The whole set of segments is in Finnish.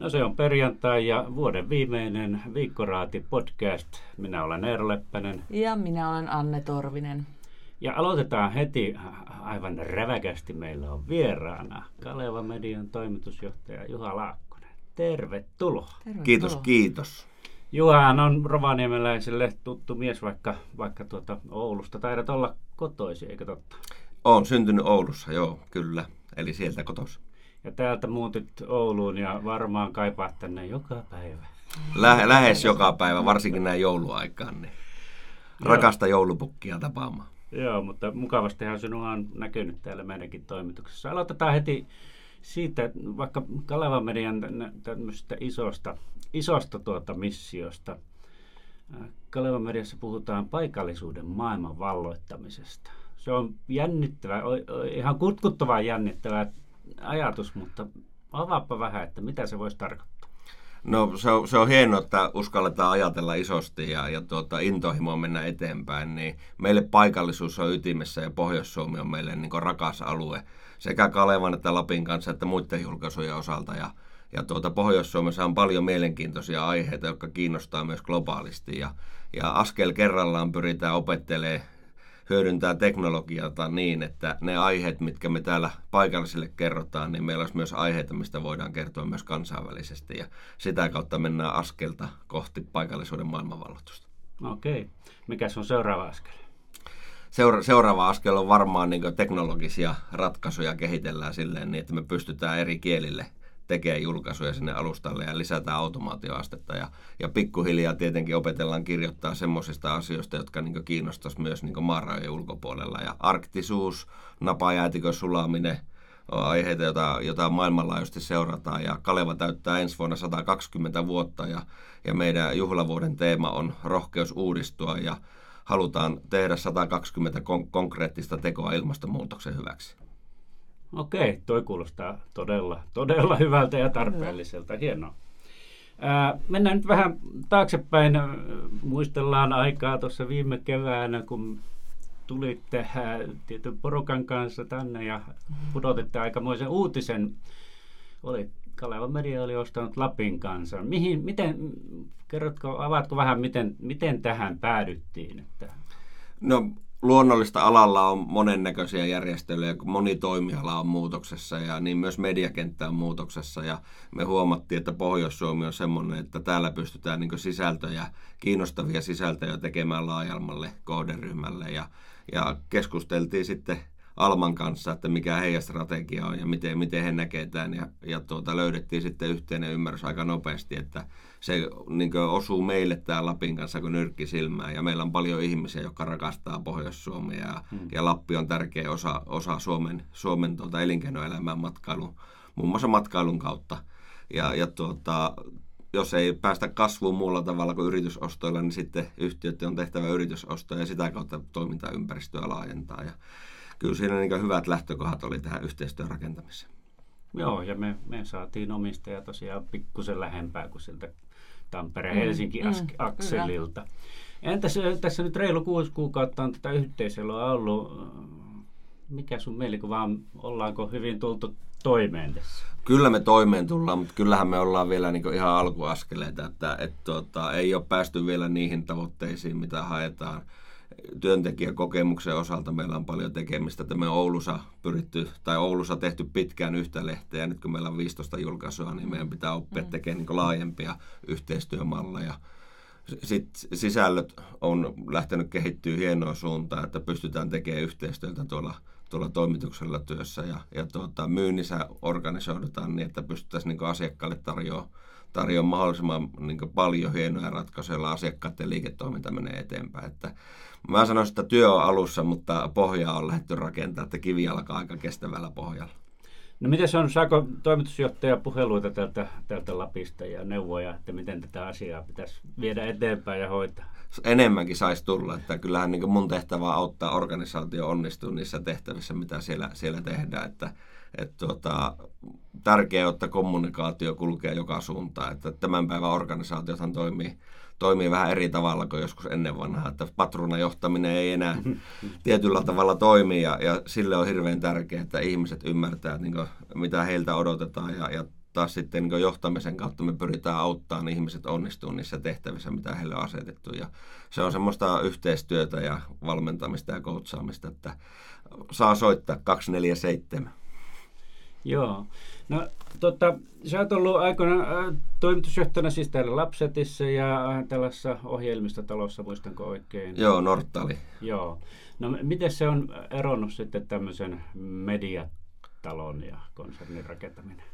No se on perjantai ja vuoden viimeinen Viikkoraati podcast. Minä olen Eero Leppänen. Ja minä olen Anne Torvinen. Ja aloitetaan heti aivan räväkästi. Meillä on vieraana Kaleva Median toimitusjohtaja Juha Laakkonen. Tervetuloa. Tervetuloa. Kiitos, kiitos. Juhahan on rovaniemeläiselle tuttu mies, vaikka, vaikka tuota Oulusta taidat olla kotoisi, eikö totta? Olen syntynyt Oulussa, joo, kyllä. Eli sieltä kotoisin. Ja täältä muutit Ouluun ja varmaan kaipaat tänne joka päivä. Lä- lähes joka päivä, varsinkin näin jouluaikaan. Niin rakasta joulupukkia tapaamaan. Joo, mutta mukavastihan sinua on näkynyt täällä meidänkin toimituksessa. Aloitetaan heti siitä, vaikka Kalevan median tämmöisestä isosta, isosta tuota missiosta. Kalevan mediassa puhutaan paikallisuuden maailman valloittamisesta. Se on jännittävä, ihan kutkuttavaa jännittävää ajatus, mutta avaappa vähän, että mitä se voisi tarkoittaa. No se on, se on hienoa, että uskalletaan ajatella isosti ja, ja tuota, intohimoa mennä eteenpäin. Niin meille paikallisuus on ytimessä ja Pohjois-Suomi on meille niin rakas alue sekä Kalevan että Lapin kanssa että muiden julkaisujen osalta. Ja, ja tuota, Pohjois-Suomessa on paljon mielenkiintoisia aiheita, jotka kiinnostaa myös globaalisti. Ja, ja askel kerrallaan pyritään opettelemaan hyödyntää teknologiaa niin, että ne aiheet, mitkä me täällä paikallisille kerrotaan, niin meillä olisi myös aiheita, mistä voidaan kertoa myös kansainvälisesti. Ja sitä kautta mennään askelta kohti paikallisuuden maailmanvalloitusta. Okei. Mikä on seuraava askel? Seura- seuraava askel on varmaan niin teknologisia ratkaisuja kehitellään silleen niin, että me pystytään eri kielille tekee julkaisuja sinne alustalle ja lisätään automaatioastetta. Ja, ja pikkuhiljaa tietenkin opetellaan kirjoittaa semmoisista asioista, jotka niin kiinnostaisi myös niin maarajojen ulkopuolella. Ja arktisuus, napajäätikön sulaminen, on aiheita, joita, jota maailmanlaajuisesti seurataan. Ja Kaleva täyttää ensi vuonna 120 vuotta ja, ja meidän juhlavuoden teema on rohkeus uudistua ja halutaan tehdä 120 kon- konkreettista tekoa ilmastonmuutoksen hyväksi. Okei, toi kuulostaa todella, todella hyvältä ja tarpeelliselta. Hienoa. Ää, mennään nyt vähän taaksepäin. Muistellaan aikaa tuossa viime keväänä, kun tulitte tietyn porukan kanssa tänne ja pudotitte aikamoisen uutisen. Oli, Kaleva Media oli ostanut Lapin kanssa. Mihin, miten, kerrotko, avaatko vähän, miten, miten tähän päädyttiin? Että... No luonnollista alalla on monennäköisiä järjestelyjä, kun moni toimiala on muutoksessa ja niin myös mediakenttä on muutoksessa. Ja me huomattiin, että Pohjois-Suomi on semmoinen, että täällä pystytään niin sisältöjä, kiinnostavia sisältöjä tekemään laajemmalle kohderyhmälle. Ja, ja keskusteltiin sitten Alman kanssa, että mikä heidän strategia on ja miten, miten he näkevät tämän. Ja, ja tuota, löydettiin sitten yhteinen ymmärrys aika nopeasti, että se niin osuu meille tämä Lapin kanssa kuin nyrkki silmään. Ja meillä on paljon ihmisiä, jotka rakastaa Pohjois-Suomea ja, hmm. ja Lappi on tärkeä osa, osa Suomen, Suomen tuota elinkeinoelämän matkailun, muun muassa matkailun kautta. Ja, ja tuota, jos ei päästä kasvuun muulla tavalla kuin yritysostoilla, niin sitten yhtiöiden on tehtävä yritysostoja ja sitä kautta toimintaympäristöä laajentaa. Ja kyllä siinä niin hyvät lähtökohdat oli tähän yhteistyön rakentamiseen. Joo, ja me, me saatiin omistaja tosiaan pikkusen lähempää kuin siltä Tampere-Helsinki-akselilta. Mm, mm, Entäs tässä nyt reilu kuusi kuukautta on tätä yhteisöllä ollut. Mikä sun mielikuva on? Ollaanko hyvin tultu toimeen tässä? Kyllä me toimeen tullaan, mutta kyllähän me ollaan vielä niin ihan alkuaskeleita, että et, tuota, ei ole päästy vielä niihin tavoitteisiin, mitä haetaan työntekijäkokemuksen osalta meillä on paljon tekemistä, että me on Oulussa pyritty, tai Oulussa tehty pitkään yhtä lehteä, ja nyt kun meillä on 15 julkaisua, niin meidän pitää oppia mm. tekemään niin laajempia yhteistyömalleja. Sitten sisällöt on lähtenyt kehittyä hienoa suuntaan, että pystytään tekemään yhteistyötä tuolla, tuolla toimituksella työssä ja, ja tuota, myynnissä organisoidutaan niin, että pystyttäisiin niin asiakkaille tarjoamaan tarjoaa mahdollisimman niin paljon hienoja ratkaisuja, joilla asiakkaiden liiketoiminta menee eteenpäin. Että mä sanoisin, että työ on alussa, mutta pohjaa on lähdetty rakentamaan, että kivi alkaa aika kestävällä pohjalla. No miten se on, saako toimitusjohtaja puheluita tältä, tältä Lapista ja neuvoja, että miten tätä asiaa pitäisi viedä eteenpäin ja hoitaa? Enemmänkin saisi tulla, että kyllähän niin mun tehtävä on auttaa organisaatio onnistua niissä tehtävissä, mitä siellä, siellä tehdään, että et tuota, tärkeää, että kommunikaatio kulkee joka suuntaan. Että tämän päivän organisaatiothan toimii, toimii vähän eri tavalla kuin joskus ennen vanhaa. Että patruunajohtaminen ei enää tietyllä tavalla toimi ja, ja sille on hirveän tärkeää, että ihmiset ymmärtää, että niin kuin, mitä heiltä odotetaan ja, ja taas sitten niin johtamisen kautta me pyritään auttamaan ihmiset onnistumaan niissä tehtävissä, mitä heille on asetettu. Ja se on semmoista yhteistyötä ja valmentamista ja koutsaamista, että saa soittaa 247. Joo. No tota, sä oot ollut aikoina äh, toimitusjohtajana siis täällä Lapsetissa ja äh, tällaisessa ohjelmistotalossa, muistanko oikein? Joo, Nortali. Joo. No miten se on eronnut sitten tämmöisen mediatalon ja konsernin rakentaminen?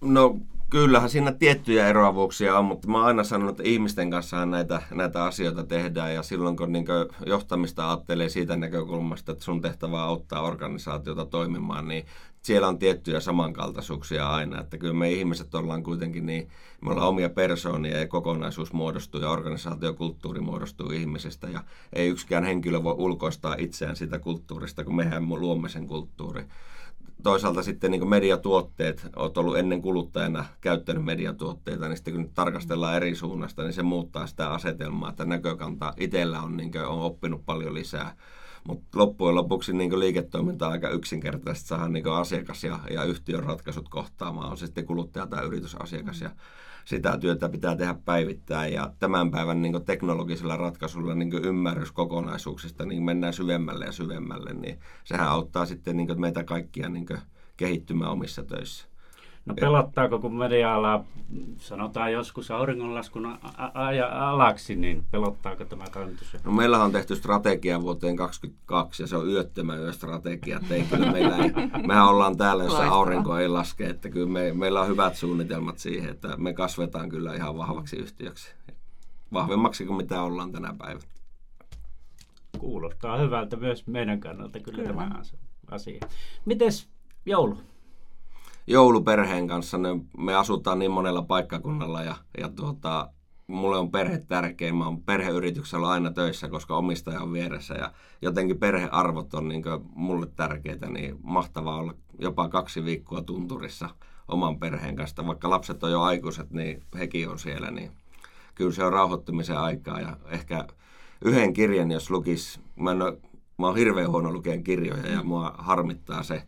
No kyllähän siinä tiettyjä eroavuuksia on, mutta mä oon aina sanonut, että ihmisten kanssa näitä, näitä asioita tehdään. Ja silloin kun niin johtamista ajattelee siitä näkökulmasta, että sun tehtävä auttaa organisaatiota toimimaan, niin siellä on tiettyjä samankaltaisuuksia aina, että kyllä me ihmiset ollaan kuitenkin niin, me ollaan omia persoonia ja kokonaisuus muodostuu ja organisaatiokulttuuri muodostuu ihmisistä. Ja ei yksikään henkilö voi ulkoistaa itseään sitä kulttuurista, kun mehän luomme sen kulttuuri toisaalta sitten niin mediatuotteet, olet ollut ennen kuluttajana käyttänyt mediatuotteita, niin sitten kun tarkastellaan eri suunnasta, niin se muuttaa sitä asetelmaa, että näkökanta itsellä on, niin kuin, on oppinut paljon lisää. Mutta loppujen lopuksi niin liiketoiminta on aika yksinkertaisesti saada niin asiakas ja, ja yhtiön ratkaisut kohtaamaan, on se sitten kuluttaja tai yritysasiakas. Ja sitä työtä pitää tehdä päivittäin ja tämän päivän niin teknologisilla ratkaisuilla niin ymmärrys kokonaisuuksista, niin mennään syvemmälle ja syvemmälle, niin sehän auttaa sitten niin meitä kaikkia niin kehittymään omissa töissä. No pelottaako, kun media sanotaan joskus auringonlaskun alaksi, niin pelottaako tämä kannatus? No meillä on tehty strategia vuoteen 2022 ja se on yöttömän strategia. Että ei, kyllä meillä ei, mehän ollaan täällä, jossa aurinko ei laske. Että kyllä me, meillä on hyvät suunnitelmat siihen, että me kasvetaan kyllä ihan vahvaksi yhtiöksi. Vahvemmaksi kuin mitä ollaan tänä päivänä. Kuulostaa hyvältä myös meidän kannalta kyllä, kyllä. tämä asia. Mites joulu? Jouluperheen kanssa. Ne, me asutaan niin monella paikkakunnalla ja, ja tuota, mulle on perhe tärkeä. Mä oon perheyrityksellä aina töissä, koska omistaja on vieressä ja jotenkin perhearvot on niin mulle tärkeitä, niin mahtavaa olla jopa kaksi viikkoa tunturissa oman perheen kanssa. Vaikka lapset on jo aikuiset, niin hekin on siellä, niin kyllä se on rauhoittumisen aikaa ja ehkä yhden kirjan, jos lukis, mä, en ole, mä oon hirveän huono lukeen kirjoja ja mua harmittaa se,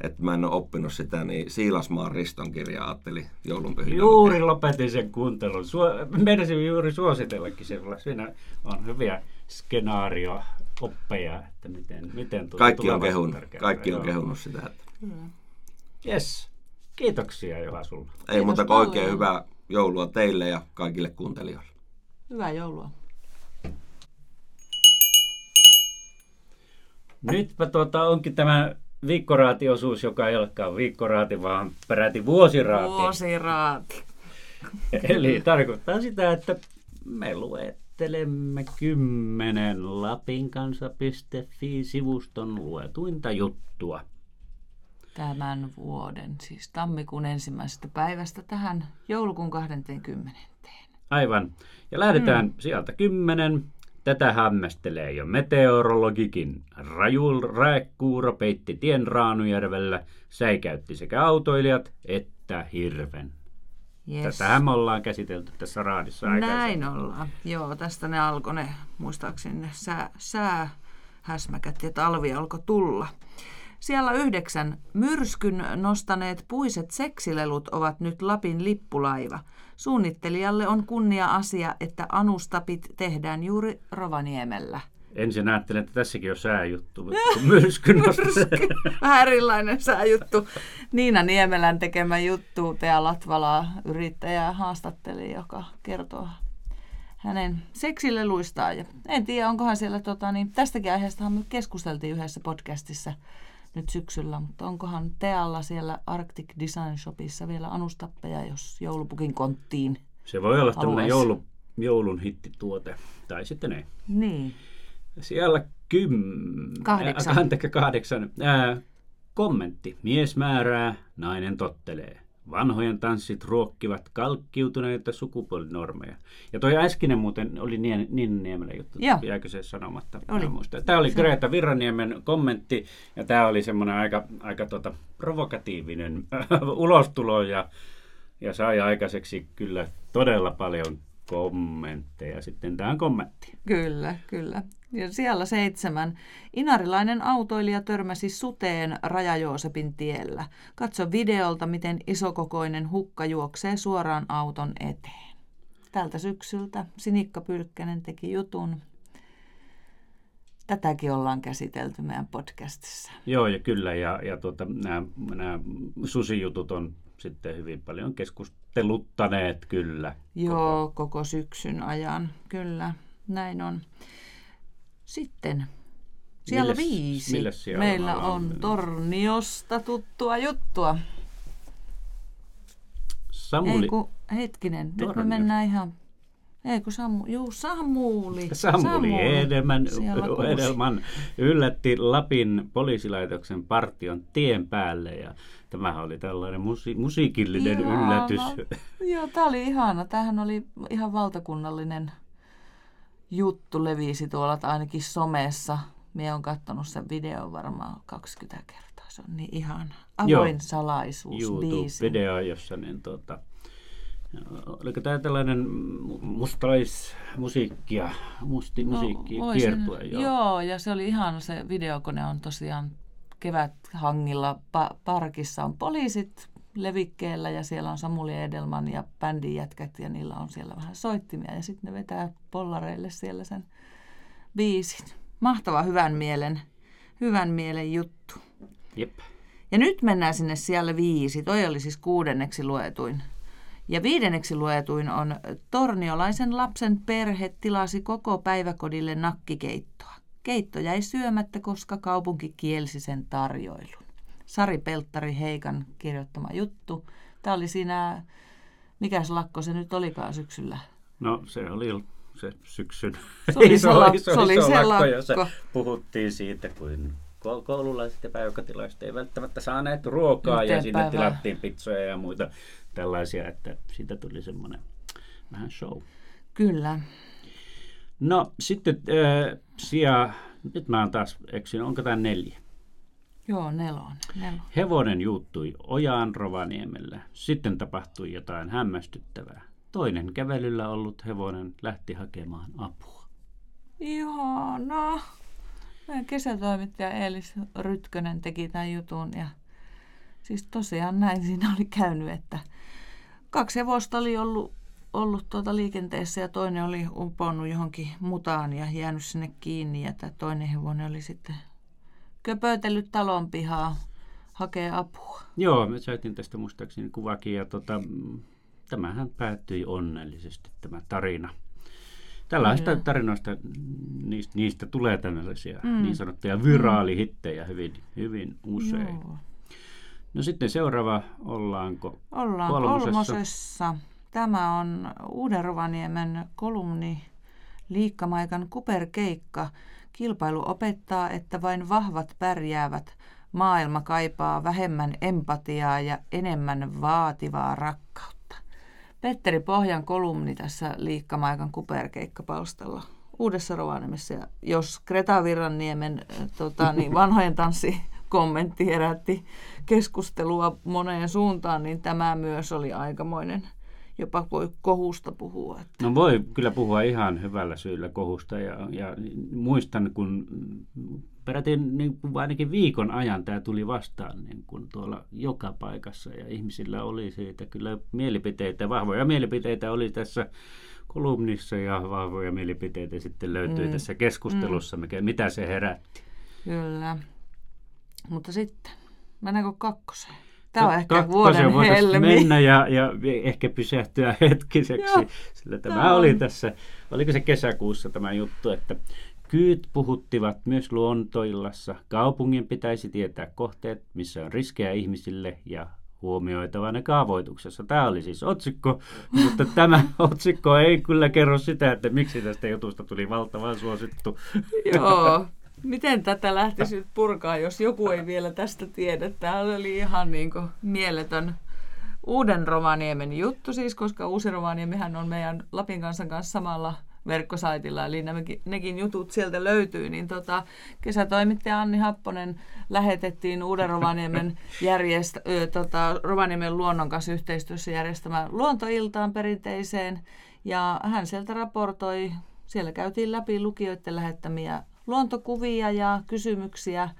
että mä en ole oppinut sitä, niin Siilasmaan Riston kirja ajatteli joulunpyhinä. Juuri lopetin sen kuuntelun. Suo- Meidän juuri suositellakin sillä. Siinä on hyviä skenaario oppeja, että miten, miten Kaikki on, kehun, kaikki on kehunut sitä. Että... Yes. Kiitoksia Joha sulla. Ei muuta kuin oikein hyvää joulua teille ja kaikille kuuntelijoille. Hyvää joulua. Nytpä tuota, onkin tämä viikkoraatiosuus, joka ei olekaan viikkoraati, vaan peräti vuosiraati. Vuosiraati. Eli tarkoittaa sitä, että me luettelemme kymmenen lapinkansa.fi-sivuston luetuinta juttua. Tämän vuoden, siis tammikuun ensimmäisestä päivästä tähän joulukuun 20. Aivan. Ja lähdetään mm. sieltä kymmenen Tätä hämmästelee jo meteorologikin. Rajul räekkuuro peitti tien Raanujärvellä, säikäytti sekä autoilijat että hirven. Yes. Tätähän me ollaan käsitelty tässä raadissa aikaisemmin. Näin ollaan. Joo, tästä ne alkoi ne, muistaakseni ne sää, sää häsmäkät ja talvi alkoi tulla. Siellä yhdeksän myrskyn nostaneet puiset seksilelut ovat nyt Lapin lippulaiva. Suunnittelijalle on kunnia asia, että anustapit tehdään juuri Rovaniemellä. Ensin ajattelin, että tässäkin on sääjuttu, mutta myrskyn Vähän erilainen sääjuttu. Niina Niemelän tekemä juttu Tea Latvalaa yrittäjää haastatteli, joka kertoo hänen seksileluistaan. Ja en tiedä, onkohan siellä, tota, niin tästäkin aiheesta me keskusteltiin yhdessä podcastissa nyt syksyllä, mutta onkohan Tealla siellä Arctic Design Shopissa vielä anustappeja, jos joulupukin konttiin Se voi olla tämmöinen joulu, joulun hittituote, tai sitten ei. Niin. Siellä kym... Kahdeksan. Äh, kahdeksan. Äh, kommentti. Mies määrää, nainen tottelee. Vanhojen tanssit ruokkivat kalkkiutuneita sukupuolinormeja. Ja toi äskinen muuten oli niin, niin Niemelän juttu, Joo. jääkö se sanomatta? Oli. Muista. Tämä oli Greta Virraniemen kommentti, ja tämä oli semmoinen aika, aika tota, provokatiivinen ulostulo, ja, ja sai aikaiseksi kyllä todella paljon kommentteja sitten tähän kommenttiin. Kyllä, kyllä. Ja siellä seitsemän. Inarilainen autoilija törmäsi suteen Raja-Joosepin tiellä. Katso videolta, miten isokokoinen hukka juoksee suoraan auton eteen. Tältä syksyltä Sinikka Pylkkänen teki jutun. Tätäkin ollaan käsitelty meidän podcastissa. Joo, ja kyllä, ja, ja tuota, nämä, nämä susijutut on sitten hyvin paljon keskusteluttaneet, kyllä. Joo, koko, koko syksyn ajan, kyllä, näin on. Sitten siellä Milles- viisi. milles siellä Meillä on menossa? Torniosta tuttua juttua. Samuli, Ei kun, hetkinen, nyt me mennään ihan... Ei kun Samu, juu, Samuli. Samuli Edelman, kuusi. Edelman yllätti Lapin poliisilaitoksen partion tien päälle ja tämähän oli tällainen musi- musiikillinen Ihana. yllätys. Joo, tämä oli ihana. Tämähän oli ihan valtakunnallinen juttu, levisi tuolla tai ainakin somessa. Minä olen katsonut sen videon varmaan 20 kertaa. Se on niin ihana. Avoin Joo. salaisuus. YouTube-video, jossa niin tuota, oliko tämä tällainen mustalaismusiikkia, musti, musiikki voi sen- kiertue? joo. joo, ja se oli ihana se videokone on tosiaan keväthangilla pa- parkissa on poliisit levikkeellä ja siellä on Samuli Edelman ja bändin jätkät ja niillä on siellä vähän soittimia ja sitten ne vetää pollareille siellä sen biisin. Mahtava hyvän mielen, hyvän mielen juttu. Jep. Ja nyt mennään sinne siellä viisi. Toi oli siis kuudenneksi luetuin. Ja viidenneksi luetuin on torniolaisen lapsen perhe tilasi koko päiväkodille nakkikeittoa. Keitto jäi syömättä, koska kaupunki kielsi sen tarjoilun. Sari Pelttari Heikan kirjoittama juttu. Tämä oli siinä, mikäs lakko se nyt olikaan syksyllä? No se oli se syksyn Se oli se lak- se oli se jossa lakko. puhuttiin siitä, kuin ko- koululaiset ja päiväkotilaiset ei välttämättä saaneet ruokaa ja Yhteen sinne päivään. tilattiin pizzoja ja muita tällaisia, että siitä tuli semmoinen vähän show. Kyllä. No sitten äh, sija, nyt mä oon taas eksyn, onko tämä neljä? Joo, nelonen. nelonen. Hevonen juuttui ojaan Rovaniemellä. Sitten tapahtui jotain hämmästyttävää. Toinen kävelyllä ollut hevonen lähti hakemaan apua. Ihanaa. Meidän kesätoimittaja Eelis Rytkönen teki tämän jutun ja siis tosiaan näin siinä oli käynyt, että kaksi hevosta oli ollut, ollut tuota liikenteessä ja toinen oli uponnut johonkin mutaan ja jäänyt sinne kiinni ja tämä toinen hevonen oli sitten köpötellyt talon pihaa hakee apua. Joo, me saatiin tästä muistaakseni kuvakin ja tota, tämähän päättyi onnellisesti tämä tarina. Tällaista Kyllä. tarinoista, niistä, niistä tulee tällaisia Mm. mm. niin sanottuja viraalihittejä hyvin, hyvin usein. Joo. No sitten seuraava, ollaanko Ollaan Kolmosessa. kolmosessa. Tämä on Uuden Rovaniemen kolumni Liikkamaikan kuperkeikka. Kilpailu opettaa, että vain vahvat pärjäävät. Maailma kaipaa vähemmän empatiaa ja enemmän vaativaa rakkautta. Petteri Pohjan kolumni tässä Liikkamaikan kuperkeikkapalstalla Uudessa Rovaniemessä. Ja jos Greta Virranniemen tota, niin vanhojen tanssi kommentti herätti keskustelua moneen suuntaan, niin tämä myös oli aikamoinen, jopa voi kohusta puhua. Että No voi kyllä puhua ihan hyvällä syyllä kohusta ja, ja muistan, kun peräti niin kuin ainakin viikon ajan tämä tuli vastaan niin kuin tuolla joka paikassa ja ihmisillä oli siitä kyllä mielipiteitä, vahvoja mielipiteitä oli tässä kolumnissa ja vahvoja mielipiteitä sitten löytyi Mm. mm. tässä keskustelussa, mikä, mitä se herätti. Kyllä. Mutta sitten, mennäänkö kakkoseen? Tämä on ehkä kakkoseen vuoden helmi. mennä ja, ja ehkä pysähtyä hetkiseksi, Joo. sillä Tämä tämä oli tässä, oliko se kesäkuussa tämä juttu, että kyyt puhuttivat myös luontoillassa. Kaupungin pitäisi tietää kohteet, missä on riskejä ihmisille ja huomioitava ne kaavoituksessa. Tämä oli siis otsikko, mutta tämä otsikko ei kyllä kerro sitä, että miksi tästä jutusta tuli valtavan suosittu. Joo. Miten tätä lähtisi nyt purkaa, jos joku ei vielä tästä tiedä? Tämä oli ihan niin kuin mieletön uuden Rovaniemen juttu siis, koska uusi Rovaniemihän on meidän Lapin kansan kanssa samalla verkkosaitilla, eli nämäkin, nekin jutut sieltä löytyy, niin tota, kesätoimittaja Anni Happonen lähetettiin Uuden Rovaniemen, järjestä, ö, tota, Rovaniemen luonnon kanssa yhteistyössä järjestämään luontoiltaan perinteiseen, ja hän sieltä raportoi. Siellä käytiin läpi lukijoiden lähettämiä luontokuvia ja kysymyksiä.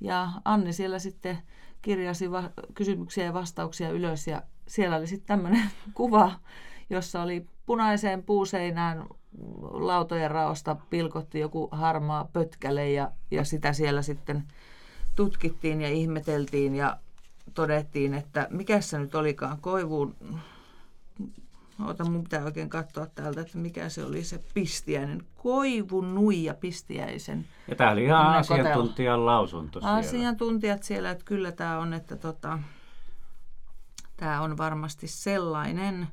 Ja Anni siellä sitten kirjasi va- kysymyksiä ja vastauksia ylös. Ja siellä oli sitten tämmöinen kuva, jossa oli punaiseen puuseinään lautojen raosta pilkotti joku harmaa pötkäle ja, ja sitä siellä sitten tutkittiin ja ihmeteltiin ja todettiin, että mikä se nyt olikaan, koivuun, Ota, mun pitää oikein katsoa täältä, että mikä se oli se pistiäinen. Koivun nuija pistiäisen. Ja tämä oli ihan asiantuntijan kotelo. lausunto siellä. Asiantuntijat siellä, että kyllä tämä on, että tota, tämä on varmasti sellainen.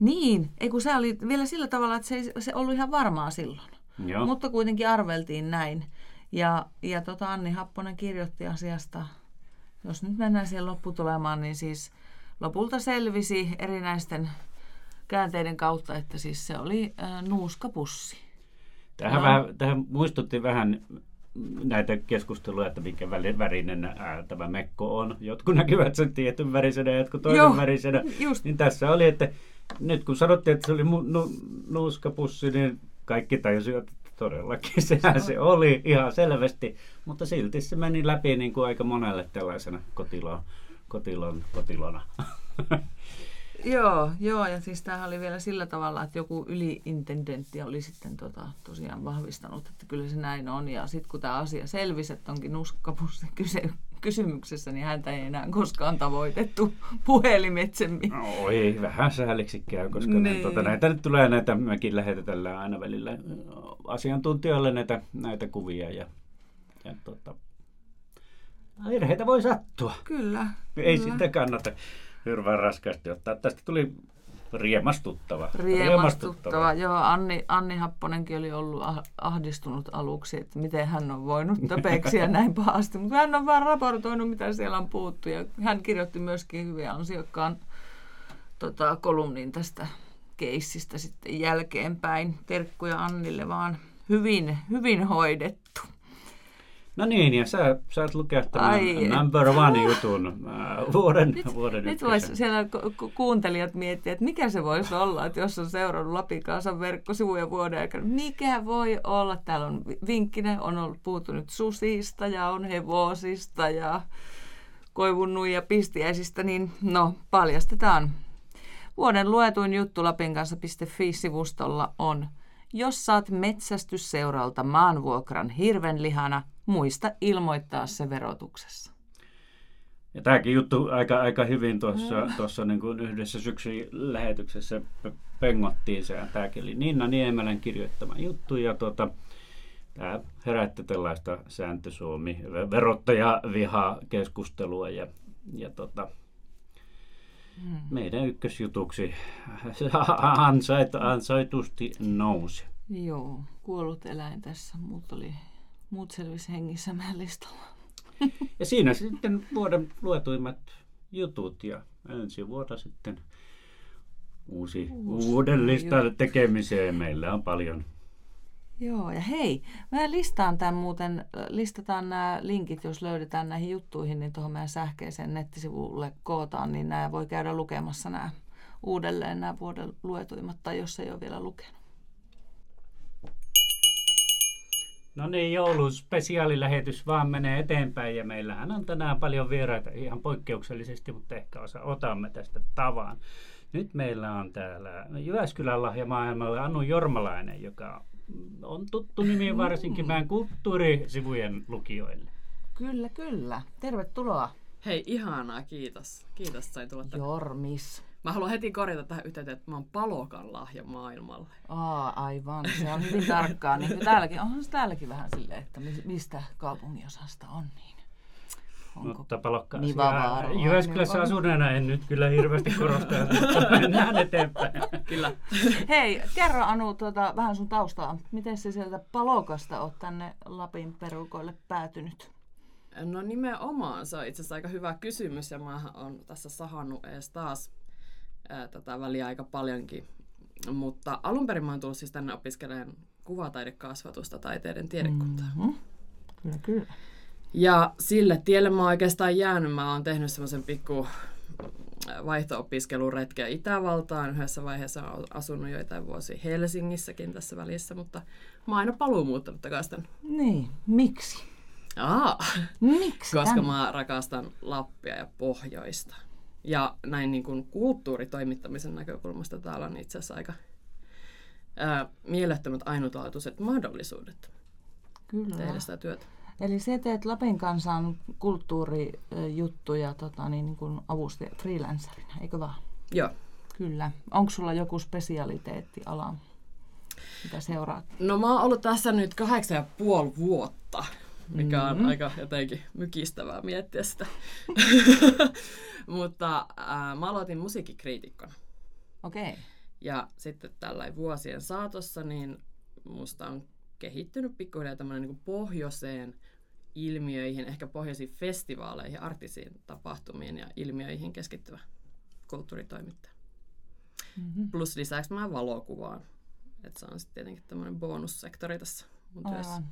Niin, ei kun se oli vielä sillä tavalla, että se ei se ollut ihan varmaa silloin. Joo. Mutta kuitenkin arveltiin näin. Ja, ja tota Anni Happonen kirjoitti asiasta, jos nyt mennään siihen lopputulemaan, niin siis lopulta selvisi erinäisten käänteiden kautta, että siis se oli äh, nuuskapussi. Tähän, No. vähän, tähän muistutti vähän näitä keskusteluja, että minkä värinen ää, tämä mekko on. Jotkut näkivät sen tietyn värisenä ja jotkut toisen Joo, värisenä. just. Niin tässä oli, että nyt kun sanottiin, että se oli mu- nu- nuuskapussi, niin kaikki tajusivat, että todellakin sehän se oli ihan selvästi. Mutta silti se meni läpi niin kuin aika monelle tällaisena kotilon, kotilon, kotilona. Joo, joo, ja siis tämähän oli vielä sillä tavalla, että joku yliintendentti oli sitten tota, tosiaan vahvistanut, että kyllä se näin on. Ja sitten kun tämä asia selvisi, että onkin nuskapussi kyse, kysymyksessä, niin häntä ei enää koskaan tavoitettu puhelimetsemmin. Oi, vähän sääliksi käy, koska niin. Niin. tuota, näitä nyt tulee näitä, mekin lähetetään aina välillä asiantuntijoille näitä, näitä kuvia ja, ja tuota, virheitä voi sattua. Kyllä. Ei kyllä. sitten kannata hirveän raskaasti ottaa. Tästä tuli riemastuttava. Riemastuttava. Joo, Anni, Anni Happonenkin oli ollut ah- ahdistunut aluksi, että miten hän on voinut töpeksiä näin pahasti. Mutta hän on vaan raportoinut, mitä siellä on puhuttu. Ja hän kirjoitti myöskin hyvin ansiokkaan tota, kolumnin tästä keissistä sitten jälkeenpäin. Terkkuja Annille vaan hyvin, hyvin hoidettu. No niin, ja sä saat lukea tämän Ai, number one jutun äh, vuoden, Nyt, vuoden nyt voisi siellä ku- ku- kuuntelijat miettiä, että mikä se voisi olla, että jos on seurannut Lapikaasan verkkosivuja vuoden aikana. Mikä voi olla? Täällä on vi- vinkkinä, on ollut puhuttu nyt susista ja on hevosista ja koivun ja pistiäisistä, niin no, paljastetaan. Vuoden luetuin juttu lapinkanssa.fi-sivustolla on Jos saat metsästysseuralta maanvuokran hirvenlihana, muista ilmoittaa se verotuksessa. Ja tämäkin juttu aika, aika hyvin tuossa, tuossa niin kuin yhdessä syksyn lähetyksessä pengottiin se. Tämäkin oli Ninna Niemelän kirjoittama juttu ja tuota, tämä herätti tällaista sääntösuomi verottajaviha keskustelua ja, ja tota, Hmm. Meidän ykkösjutuksi ansait, ansaitusti nousi. Joo, kuollut eläin tässä. Muut, oli, muut selvisi hengissä meidän listalla. Ja siinä sitten vuoden luetuimmat jutut ja ensi vuonna sitten uusi, Uusi uuden juttu. tekemiseen. Meillä on paljon. Joo, ja hei, mä listaan tämän muuten, äh, listataan nämä linkit, jos löydetään näihin juttuihin, niin tuohon meidän sähköiseen nettisivulle kootaan, niin nämä voi käydä lukemassa nämä uudelleen nämä vuoden luetuimmat, tai jos ei ole vielä lukenut. No niin, joulun spesiaalilähetys vaan menee eteenpäin ja meillähän on tänään paljon vieraita ihan poikkeuksellisesti, mutta ehkä osa otamme tästä tavan. Nyt meillä on täällä Jyväskylän lahjamaailmalle Anu Jormalainen, joka on tuttu nimi varsinkin meidän kulttuurisivujen lukijoille. Kyllä, kyllä. Tervetuloa, Hei, ihanaa, kiitos. Kiitos, sain tulla tänne. Jormis. Mä haluan heti korjata tähän yhteyteen, että mä oon palokan lahja maailmalle. Aa, aivan. Se on hyvin tarkkaa. Niin kuin täälläkin, onhan se täälläkin vähän silleen, että mi- mistä kaupunginosasta on niin. Onko Mutta palokka Niin vavaa roa, Jyväskylässä niin asuneena en nyt kyllä hirveästi korosta, mutta mennään eteenpäin. Kyllä. Hei, kerro Anu tuota, vähän sun taustaa. Miten se sieltä Palokasta oot tänne Lapin perukoille päätynyt? No nimenomaan, se on itse asiassa aika hyvä kysymys ja mä oon tässä sahannut ees taas ää, tätä väliä aika paljonkin. Mutta alun perin mä oon tullut siis tänne opiskelemaan kuvataidekasvatusta taiteiden tiedekuntaa. Mm. Mm-hmm. Kyllä, kyllä. Ja sille tielle mä oon oikeastaan jäänyt. Mä oon tehnyt semmoisen pikku vaihto-opiskeluretkeä Itävaltaan. Yhdessä vaiheessa olen asunut joitain vuosia Helsingissäkin tässä välissä, mutta mä oon aina paluu muuttanut takaisin. Niin, miksi? Aa, Miksi? koska mä rakastan Lappia ja Pohjoista. Ja näin niin kuin kulttuuritoimittamisen näkökulmasta täällä on itse asiassa aika ää, mielettömät ainutlaatuiset mahdollisuudet Kyllä. tehdä sitä työtä. Eli se teet Lapin kansan kulttuurijuttuja tota, niin, niin kuin avustaja freelancerina, eikö vaan? Joo. Kyllä. Onko sulla joku spesialiteettiala, mitä seuraat? No mä oon ollut tässä nyt kahdeksan ja puoli vuotta, mikä on Mhm. aika jotenkin mykistävää miettiä sitä. Mutta äh, mä aloitin musiikkikriitikkona. Okei. Okay. Ja sitten tällä vuosien saatossa niin musta on kehittynyt pikkuhiljaa tämmöinen niin pohjoiseen ilmiöihin, ehkä pohjoisiin festivaaleihin, artisiin tapahtumiin ja ilmiöihin keskittyvä kulttuuritoimittaja. Mm-hmm. Plus lisäksi mä valokuvaan. Että se on sitten tietenkin tämmöinen bonussektori tässä mun työssä. Aivan.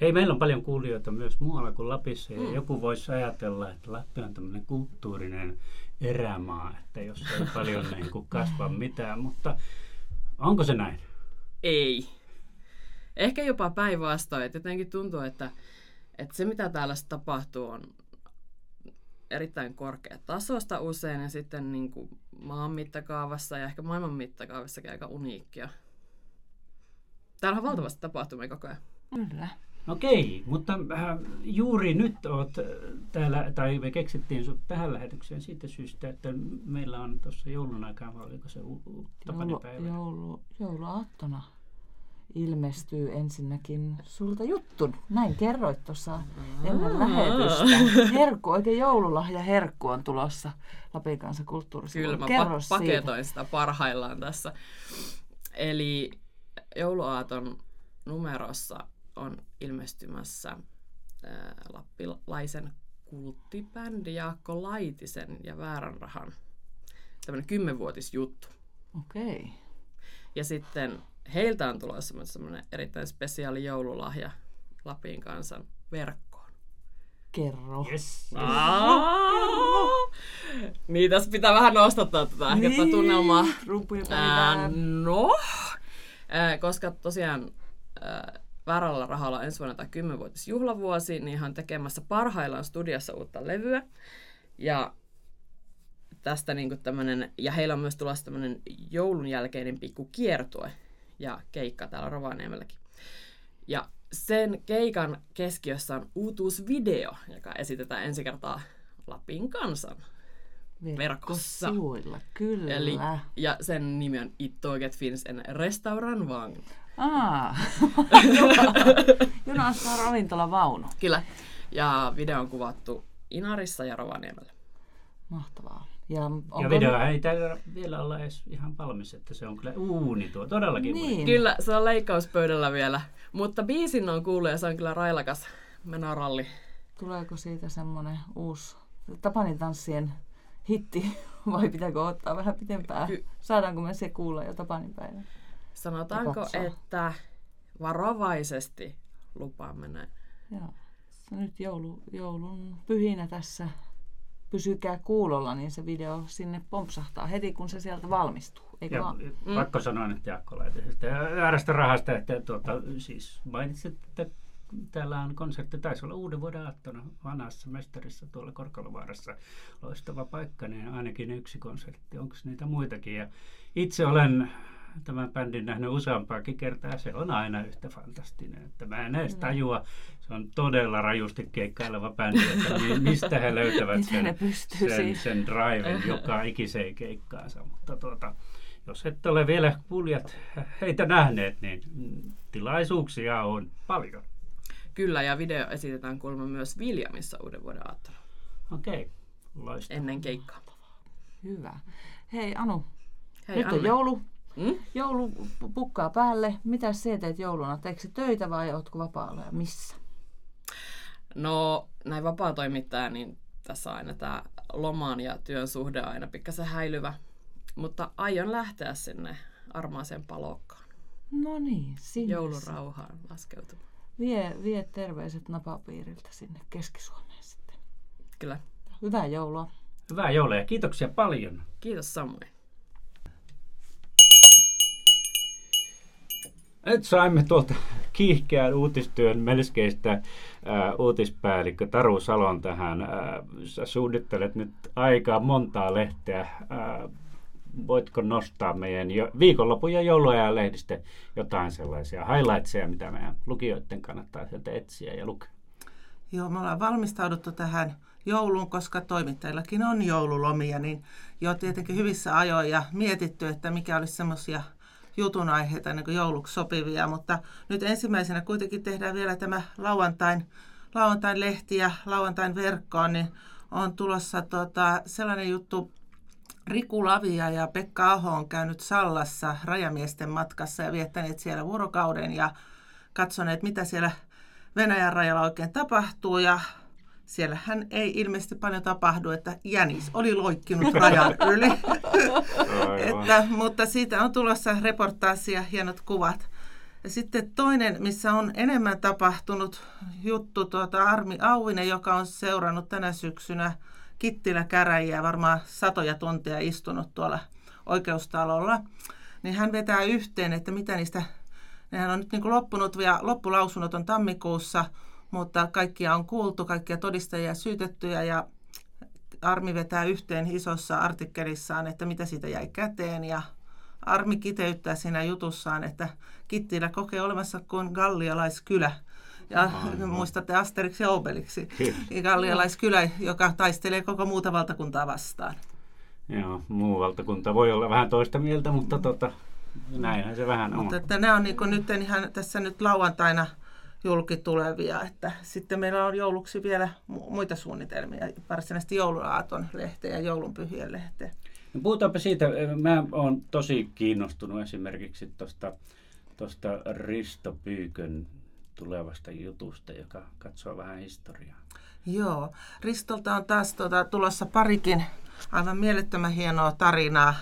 Hei, meillä on paljon kuulijoita myös muualla kuin Lapissa ja Mm. joku voisi ajatella, että Lappi on tämmöinen kulttuurinen erämaa, että jos ei paljon niin kuin kasva mitään, mutta onko se näin? Ei. Ehkä jopa päinvastoin. että Jotenkin tuntuu, että, että se mitä täällä tapahtuu on erittäin korkea tasosta usein ja sitten niin kuin maan mittakaavassa ja ehkä maailman mittakaavassakin aika uniikkia. Täällä on valtavasti tapahtumia koko ajan. Kyllä. Okei, mutta äh, juuri nyt oot äh, täällä, tai me keksittiin sut tähän lähetykseen siitä syystä, että meillä on tuossa joulun aikaan, vai oliko se u- u- Joulu, tapanipäivä? joulu, jouluaattona ilmestyy ensinnäkin sulta juttu. Näin kerroit tuossa ennen lähetystä. Herkku, oikein joululahja herkku on tulossa Lapin kanssa kulttuurisivuille. Kyllä, mä Kerro pa- paketoin sitä parhaillaan tässä. Eli jouluaaton numerossa on ilmestymässä ää, lappilaisen kulttibändi Jaakko Laitisen ja Vääränrahan tämmöinen kymmenvuotisjuttu. Okei. Ja sitten heiltä on tulossa semmoinen erittäin spesiaali joululahja Lapin kansan verkkoon. Kerro. Yes. Niin, tässä pitää vähän nostattaa tätä ehkä tätä tunnelmaa. Rumpuja päivään. no, ää, koska tosiaan ää, väärällä rahalla ensi vuonna tämä 10-vuotis juhlavuosi, niin hän on tekemässä parhaillaan studiossa uutta levyä. Ja tästä niin tämmönen, ja heillä on myös tulossa tämmöinen joulun jälkeinen pikku kiertue ja keikka täällä Rovaniemelläkin. Ja sen keikan keskiössä on uutuusvideo, joka esitetään ensi kertaa Lapin kansan verkossa. Verkkosivuilla, kyllä. Eli, ja sen nimi on It Tåget finns en restaurantvagn. Aa. Junassa on ravintolavaunu. Kyllä. Ja video on kuvattu Inarissa ja Rovaniemellä. Mahtavaa. Ja, onko Ja video ei täällä vielä olla edes ihan valmis, että se on kyllä uuni tuo, todellakin uuni. Niin. Kyllä, se on leikkauspöydällä vielä. Mutta biisin on kuullut ja se on kyllä railakas menoralli. Tuleeko siitä semmoinen uusi Tapanin tanssien hitti vai pitääkö ottaa vähän pitempään? Ky- Saadaanko me se kuulla jo Tapanin päivänä? Sanotaanko, että varovaisesti lupaamme näin. Joo. Se nyt joulu, joulun pyhinä tässä. Pysykää kuulolla, niin se video sinne pompsahtaa heti, kun se sieltä valmistuu. Eikö Ja vaan? mm. pakko sanoa nyt Jaakko väärästä rahasta, että tuota, siis mainitsit, että täällä on konsertti, taisi olla uuden vuoden aattona vanhassa mestarissa tuolla Korkalovaarassa. Loistava paikka, niin ainakin yksi konsertti. Onko niitä muitakin? Ja itse olen tämän bändin nähnyt useampaakin kertaa. Se on aina yhtä fantastinen. Että mä en edes tajua, se on todella rajusti keikkaileva bändi, että mi- mistä he löytävät sen, sen, sen driven joka ikiseen keikkaansa. Mutta tuota, jos et ole vielä kuulijat heitä nähneet, niin mm, tilaisuuksia on paljon. Kyllä, ja video esitetään kuulemma myös Viljamissa uuden vuoden aattona Okei, loistavaa. ennen keikkaa. Hyvä. Hei Anu, Hei, nyt on Anne. joulu. Mm? Joulu pu- pukkaa päälle. Mitä sä teet jouluna? Teekö töitä vai ootko vapaalla ja missä? No, näin vapaa-toimittaja, niin tässä on aina tämä loman ja työn suhde aina pikkasen häilyvä. Mutta aion lähteä sinne armaaseen palokkaan. No niin, sinne. Joulurauhaan laskeutumaan. Vie, vie terveiset napapiiriltä sinne Keski-Suomeen sitten. Kyllä. Hyvää joulua. Hyvää joulua ja kiitoksia paljon. Kiitos samoin. Nyt saimme tuolta kiihkeän uutistyön melskeistä äh, uutispäällikkö Taru Salon tähän. Äh, sä suunnittelet nyt aikaa montaa lehteä. Äh, voitko nostaa meidän jo, viikonlopun ja jouluajan lehdistä jotain sellaisia highlightseja, mitä meidän lukijoiden kannattaa sieltä etsiä ja lukea? Joo, me ollaan valmistauduttu tähän jouluun, koska toimittajillakin on joululomia, niin jo tietenkin hyvissä ajoin ja mietitty, että mikä olisi semmoisia jutun aiheita niin jouluksi sopivia, mutta nyt ensimmäisenä kuitenkin tehdään vielä tämä lauantain, lauantain lehti ja lauantain verkkoon, niin on tulossa tota, sellainen juttu, Riku Lavia ja Pekka Aho on käynyt Sallassa rajamiesten matkassa ja viettäneet siellä vuorokauden ja katsoneet, mitä siellä Venäjän rajalla oikein tapahtuu. Ja siellä hän ei ilmeisesti paljon tapahdu, että jänis oli loikkinut rajan yli. että, mutta siitä on tulossa reportaasi ja hienot kuvat. Ja sitten toinen, missä on enemmän tapahtunut juttu, tuota Armi Auvinen, joka on seurannut tänä syksynä Kittilä käräjiä, varmaan satoja tunteja istunut tuolla oikeustalolla, niin hän vetää yhteen, että mitä niistä, nehän on nyt niin kuin loppunut ja loppulausunnot on tammikuussa, mutta kaikkia on kuultu, kaikkia todistajia syytettyjä ja Armi vetää yhteen isossa artikkelissaan, että mitä siitä jäi käteen ja Armi kiteyttää siinä jutussaan, että Kittilä kokee olemassa kuin gallialaiskylä. Ja Aivan. muistatte Asterix ja Obeliksi, gallialaiskylä, joka taistelee koko muuta valtakuntaa vastaan. Joo, muu valtakunta voi olla vähän toista mieltä, mutta tota, näinhän se vähän on. Mutta että nämä on niin nyt ihan tässä nyt lauantaina julkitulevia, että sitten meillä on jouluksi vielä muita suunnitelmia, varsinaisesti jouluaaton lehteä ja joulunpyhien lehteä. No puhutaanpa siitä, mä oon tosi kiinnostunut esimerkiksi tuosta tosta Risto Pyykön tulevasta jutusta, joka katsoo vähän historiaa. Joo, Ristolta on taas tuota, tulossa parikin aivan mielettömän hienoa tarinaa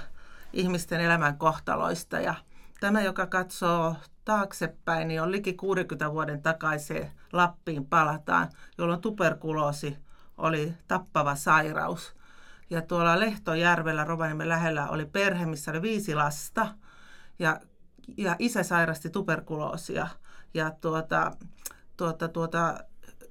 ihmisten elämän kohtaloista. Ja tämä, joka katsoo taaksepäin, niin on liki 60 vuoden takaiseen Lappiin palataan, jolloin tuberkuloosi oli tappava sairaus. Ja tuolla Lehtojärvellä Rovaniemen lähellä oli perhe, missä oli viisi lasta ja, ja isä sairasti tuberkuloosia. Ja tuota, tuota, tuota,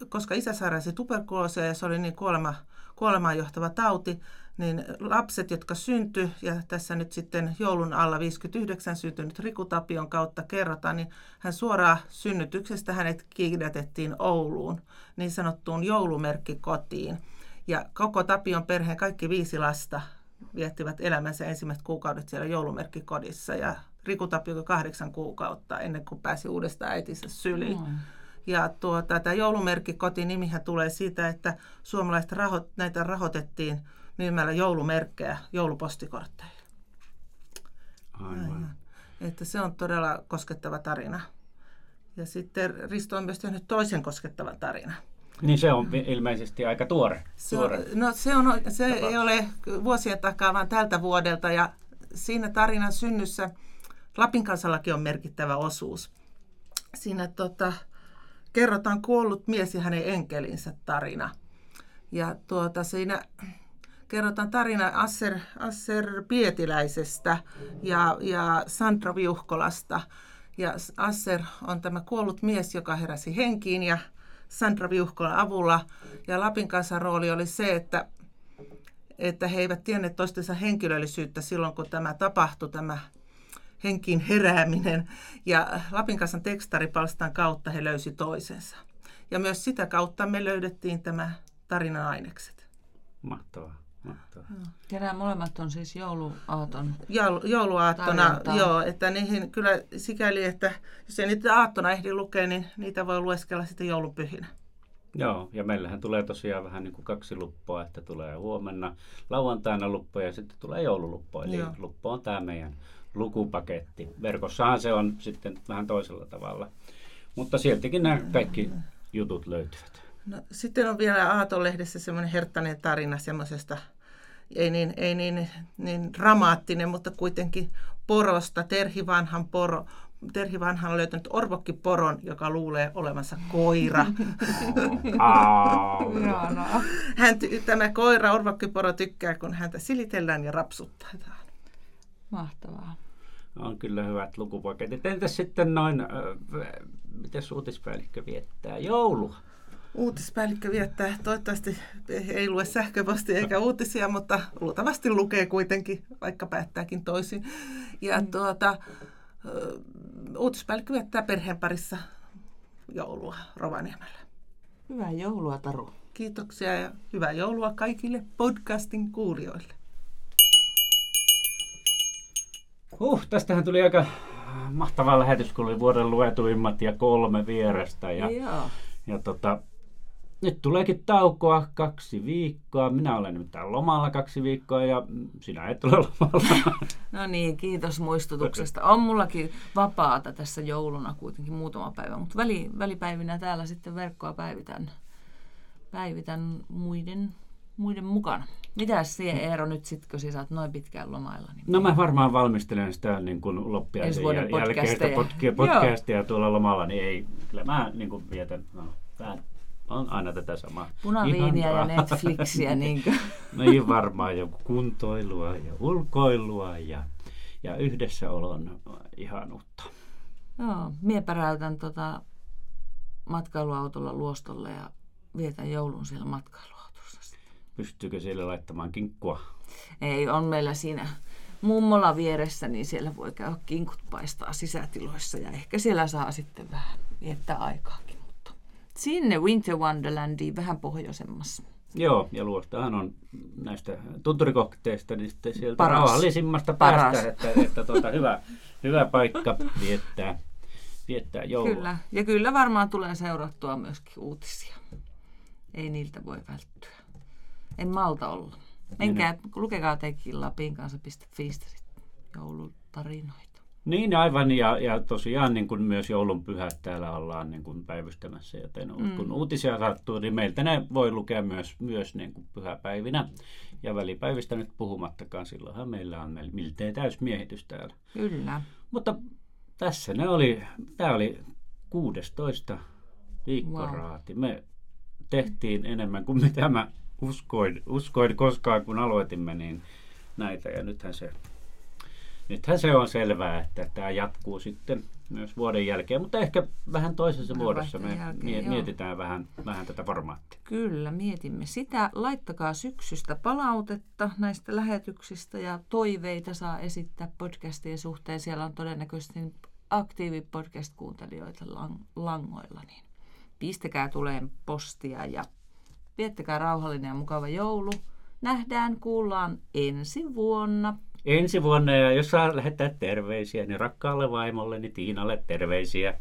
koska isä sairasti tuberkuloosia ja se oli niin kuolema, kuolemaan johtava tauti, niin lapset, jotka syntyi, ja tässä nyt sitten joulun alla 59 syntynyt Riku Tapion kautta kerrotaan, niin hän suoraan synnytyksestä hänet kiidätettiin Ouluun, niin sanottuun joulumerkkikotiin. Ja koko Tapion perheen kaikki viisi lasta viettivät elämänsä ensimmäiset kuukaudet siellä joulumerkkikodissa, ja Riku Tapio kahdeksan kuukautta ennen kuin pääsi uudestaan äitinsä syliin. Mm. Ja tuota, tämä joulumerkkikoti nimihän tulee siitä, että suomalaiset raho, näitä rahoitettiin myymällä joulumerkkejä joulupostikortteja. Aivan. Että se on todella koskettava tarina. Ja sitten Risto on myös tehnyt toisen koskettavan tarinan. Niin se on ilmeisesti aika tuore. Se, on, no se, on, se ei ole vuosien takaa, vaan tältä vuodelta. Ja siinä tarinan synnyssä Lapin kansallakin on merkittävä osuus. Siinä tota, kerrotaan kuollut mies ja hänen enkelinsä tarina. Ja tuota, siinä kerrotaan tarina Asser, Asser Pietiläisestä ja, ja Sandra Viuhkolasta. Ja Asser on tämä kuollut mies, joka heräsi henkiin ja Sandra Viuhkolan avulla. Ja Lapin kansan rooli oli se, että, että he eivät tienneet toistensa henkilöllisyyttä silloin, kun tämä tapahtui, tämä henkiin herääminen. Ja Lapin kansan tekstaripalstan kautta he löysi toisensa. Ja myös sitä kautta me löydettiin tämä tarinan ainekset. Mahtavaa. Ja nämä molemmat on siis jouluaaton Joulu, Jouluaattona, tarjontaa. joo, että niihin kyllä sikäli, että jos ei niitä aattona ehdi lukea, niin niitä voi lueskella sitten joulupyhinä. Joo, ja meillähän tulee tosiaan vähän niin kuin kaksi luppoa, että tulee huomenna lauantaina luppo ja sitten tulee joululuppo. Eli joo. luppo on tämä meidän lukupaketti. Verkossahan se on sitten vähän toisella tavalla. Mutta sieltäkin nämä kaikki jutut löytyvät. No, sitten on vielä Aatonlehdessä semmoinen herttainen tarina semmoisesta, ei niin, ei niin, niin dramaattinen, mutta kuitenkin porosta, Terhi vanhan poro, Terhi Vanha on löytänyt orvokkiporon, joka luulee olevansa koira. Hän, tämä koira, orvokkiporo, tykkää, kun häntä silitellään ja rapsutetaan. Mahtavaa. On kyllä hyvät lukupaketit. Entäs sitten noin, äh, miten uutispäällikkö viettää joulua? Uutispäällikkö viettää, toivottavasti ei lue sähköpostia eikä uutisia, mutta luultavasti lukee kuitenkin, vaikka päättääkin toisin. Ja tuota, ö, uutispäällikkö viettää perheen parissa joulua Rovaniemellä. Hyvää joulua, Taru. Kiitoksia ja hyvää joulua kaikille podcastin kuulijoille. Huh, tästähän tuli aika mahtava lähetys, kun oli vuoden luetuimmat ja kolme vierestä. Ja, Joo. ja tota, nyt tuleekin taukoa kaksi viikkoa. Minä olen nimittäin lomalla kaksi viikkoa ja sinä et ole lomalla. No niin, kiitos muistutuksesta. On mullakin vapaata tässä jouluna kuitenkin muutama päivä, mutta väli, välipäivinä täällä sitten verkkoa päivitän, päivitän muiden, muiden mukana. Mitäs siihen Eero nyt sit, kun sä saat noin pitkään lomailla? Niin No mä varmaan valmistelen sitä niin kuin Ensi loppiaisen jäl- jälkeistä podcasteja. podca- podcastia tuolla lomalla, niin ei, kyllä mä niin kuin vietän, no, vähän on aina tätä samaa. Punaviiniä ja. Netflixiä. Niin kuin. Niin varmaan joku kuntoilua ja ulkoilua ja, ja yhdessäolon ihanuutta. Joo, mie päräytän tota matkailuautolla luostolle ja vietän joulun siellä matkailuautossa. sitten. Pystyykö siellä laittamaan kinkkua? Ei, on meillä siinä mummola vieressä, niin siellä voi käydä kinkut paistaa sisätiloissa ja ehkä siellä saa sitten vähän viettää aikaakin. Sinne Winter Wonderlandiin vähän pohjoisemmassa. Joo, ja luostahan on näistä tunturikokteista, niin sitten sieltä Paras. rauhallisimmasta Paras. päästä, että, että tuota, hyvä, hyvä paikka viettää, viettää joulua. Kyllä, ja kyllä varmaan tulee seurattua myöskin uutisia. Ei niiltä voi välttyä. En malta olla. Menkää, lukekaa tekin Lapin kanssa.fiistä sitten joulutarinoita. Niin aivan, ja, ja tosiaan niin kuin myös joulunpyhät täällä ollaan niin kuin päivystämässä, joten mm. kun uutisia sattuu, niin meiltä ne voi lukea myös, myös niin kuin pyhäpäivinä. Ja välipäivistä nyt puhumattakaan, silloinhan meillä on miltei täysmiehitys täällä. Kyllä. Mutta tässä ne oli, tämä oli 16 viikkoraati. Me tehtiin enemmän kuin mitä mä uskoin, uskoin koskaan, kun aloitimme niin näitä. Ja nythän se, nythän se on selvää, että tämä jatkuu sitten myös vuoden jälkeen, mutta ehkä vähän toisessa Vähän vuodessa me jälkeen, mie- joo. mietitään vähän, vähän tätä formaattia. Kyllä, mietimme sitä. Laittakaa syksystä palautetta näistä lähetyksistä ja toiveita saa esittää podcastien suhteen. Siellä on todennäköisesti aktiivipodcast-kuuntelijoita lang- langoilla, niin pistäkää tuleen postia ja viettäkää rauhallinen ja mukava joulu. Nähdään, kuullaan ensi vuonna. Ensi vuonna, ja jos saa lähettää terveisiä, niin rakkaalle vaimolle, niin Tiinalle terveisiä.